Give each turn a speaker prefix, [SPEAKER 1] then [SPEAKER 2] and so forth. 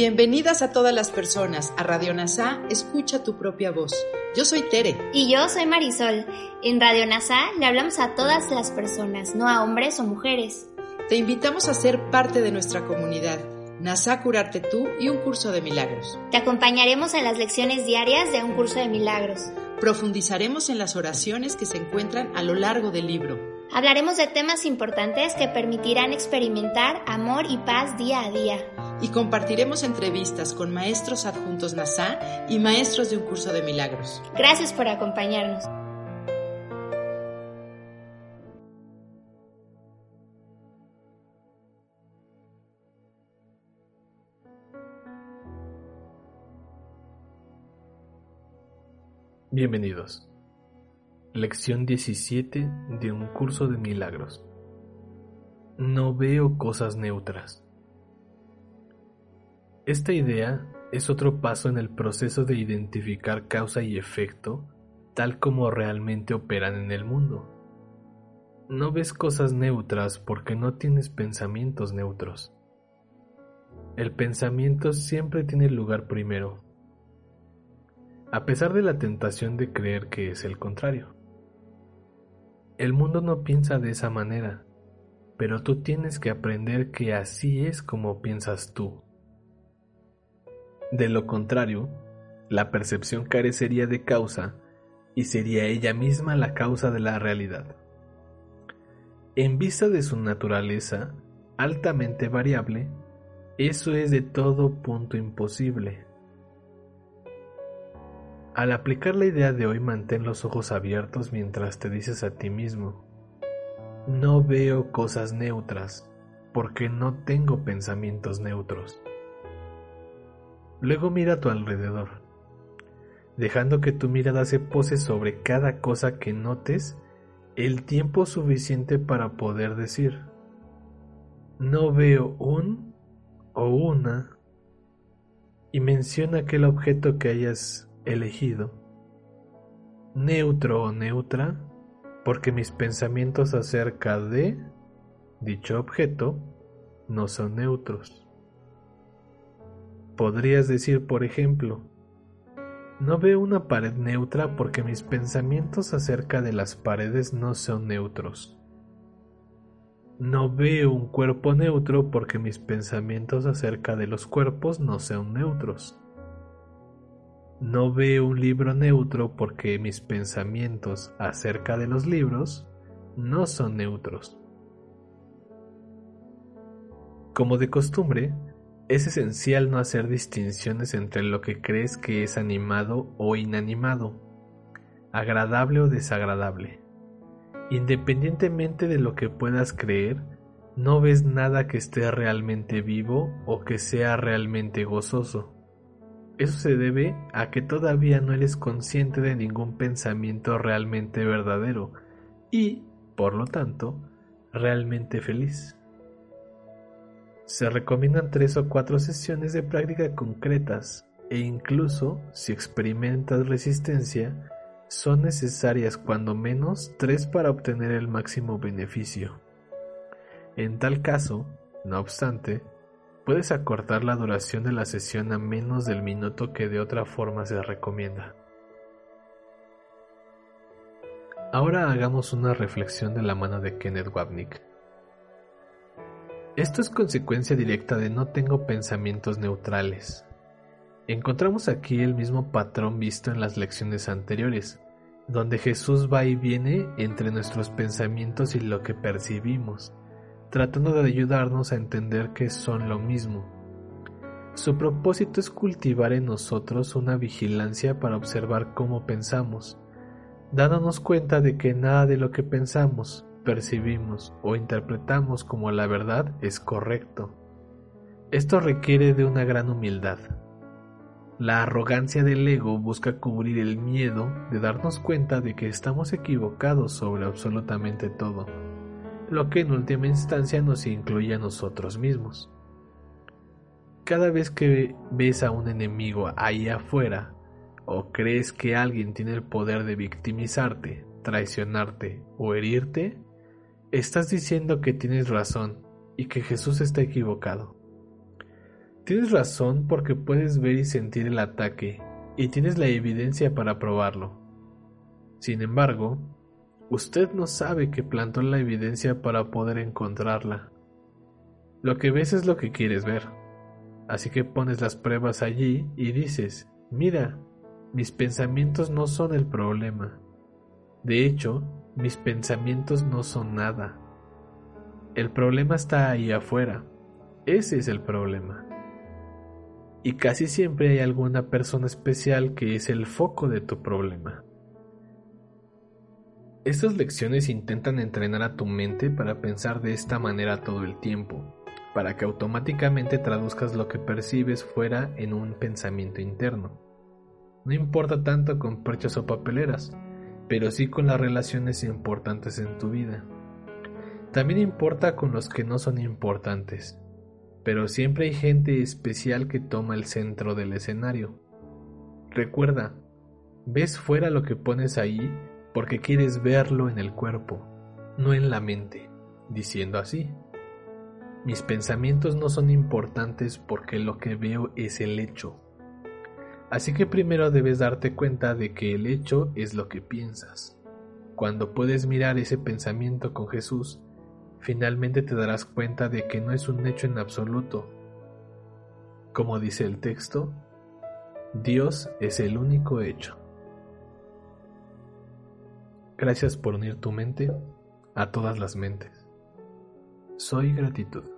[SPEAKER 1] Bienvenidas a todas las personas a Radio NASA, escucha tu propia voz. Yo soy Tere.
[SPEAKER 2] Y yo soy Marisol. En Radio NASA le hablamos a todas las personas, no a hombres o mujeres.
[SPEAKER 1] Te invitamos a ser parte de nuestra comunidad. NASA Curarte Tú y un curso de milagros.
[SPEAKER 2] Te acompañaremos en las lecciones diarias de un curso de milagros.
[SPEAKER 1] Profundizaremos en las oraciones que se encuentran a lo largo del libro.
[SPEAKER 2] Hablaremos de temas importantes que permitirán experimentar amor y paz día a día.
[SPEAKER 1] Y compartiremos entrevistas con maestros adjuntos NASA y maestros de un curso de milagros.
[SPEAKER 2] Gracias por acompañarnos.
[SPEAKER 3] Bienvenidos. Lección 17 de un curso de milagros. No veo cosas neutras. Esta idea es otro paso en el proceso de identificar causa y efecto tal como realmente operan en el mundo. No ves cosas neutras porque no tienes pensamientos neutros. El pensamiento siempre tiene lugar primero a pesar de la tentación de creer que es el contrario. El mundo no piensa de esa manera, pero tú tienes que aprender que así es como piensas tú. De lo contrario, la percepción carecería de causa y sería ella misma la causa de la realidad. En vista de su naturaleza altamente variable, eso es de todo punto imposible. Al aplicar la idea de hoy mantén los ojos abiertos mientras te dices a ti mismo, no veo cosas neutras porque no tengo pensamientos neutros. Luego mira a tu alrededor, dejando que tu mirada se pose sobre cada cosa que notes el tiempo suficiente para poder decir, no veo un o una y menciona aquel objeto que hayas elegido, neutro o neutra, porque mis pensamientos acerca de dicho objeto no son neutros. Podrías decir, por ejemplo, no veo una pared neutra porque mis pensamientos acerca de las paredes no son neutros. No veo un cuerpo neutro porque mis pensamientos acerca de los cuerpos no son neutros. No veo un libro neutro porque mis pensamientos acerca de los libros no son neutros. Como de costumbre, es esencial no hacer distinciones entre lo que crees que es animado o inanimado, agradable o desagradable. Independientemente de lo que puedas creer, no ves nada que esté realmente vivo o que sea realmente gozoso. Eso se debe a que todavía no eres consciente de ningún pensamiento realmente verdadero y, por lo tanto, realmente feliz. Se recomiendan tres o cuatro sesiones de práctica concretas e incluso si experimentas resistencia, son necesarias cuando menos tres para obtener el máximo beneficio. En tal caso, no obstante, Puedes acortar la duración de la sesión a menos del minuto que de otra forma se recomienda. Ahora hagamos una reflexión de la mano de Kenneth Wapnick. Esto es consecuencia directa de no tengo pensamientos neutrales. Encontramos aquí el mismo patrón visto en las lecciones anteriores, donde Jesús va y viene entre nuestros pensamientos y lo que percibimos tratando de ayudarnos a entender que son lo mismo. Su propósito es cultivar en nosotros una vigilancia para observar cómo pensamos, dándonos cuenta de que nada de lo que pensamos, percibimos o interpretamos como la verdad es correcto. Esto requiere de una gran humildad. La arrogancia del ego busca cubrir el miedo de darnos cuenta de que estamos equivocados sobre absolutamente todo lo que en última instancia nos incluye a nosotros mismos. Cada vez que ves a un enemigo ahí afuera o crees que alguien tiene el poder de victimizarte, traicionarte o herirte, estás diciendo que tienes razón y que Jesús está equivocado. Tienes razón porque puedes ver y sentir el ataque y tienes la evidencia para probarlo. Sin embargo, usted no sabe que plantó la evidencia para poder encontrarla. Lo que ves es lo que quieres ver. Así que pones las pruebas allí y dices, mira, mis pensamientos no son el problema. De hecho, mis pensamientos no son nada. El problema está ahí afuera. Ese es el problema. Y casi siempre hay alguna persona especial que es el foco de tu problema. Estas lecciones intentan entrenar a tu mente para pensar de esta manera todo el tiempo, para que automáticamente traduzcas lo que percibes fuera en un pensamiento interno. No importa tanto con perchas o papeleras, pero sí con las relaciones importantes en tu vida. También importa con los que no son importantes, pero siempre hay gente especial que toma el centro del escenario. Recuerda, ves fuera lo que pones ahí porque quieres verlo en el cuerpo, no en la mente, diciendo así. Mis pensamientos no son importantes porque lo que veo es el hecho. Así que primero debes darte cuenta de que el hecho es lo que piensas. Cuando puedes mirar ese pensamiento con Jesús, finalmente te darás cuenta de que no es un hecho en absoluto. Como dice el texto, Dios es el único hecho. Gracias por unir tu mente a todas las mentes. Soy gratitud.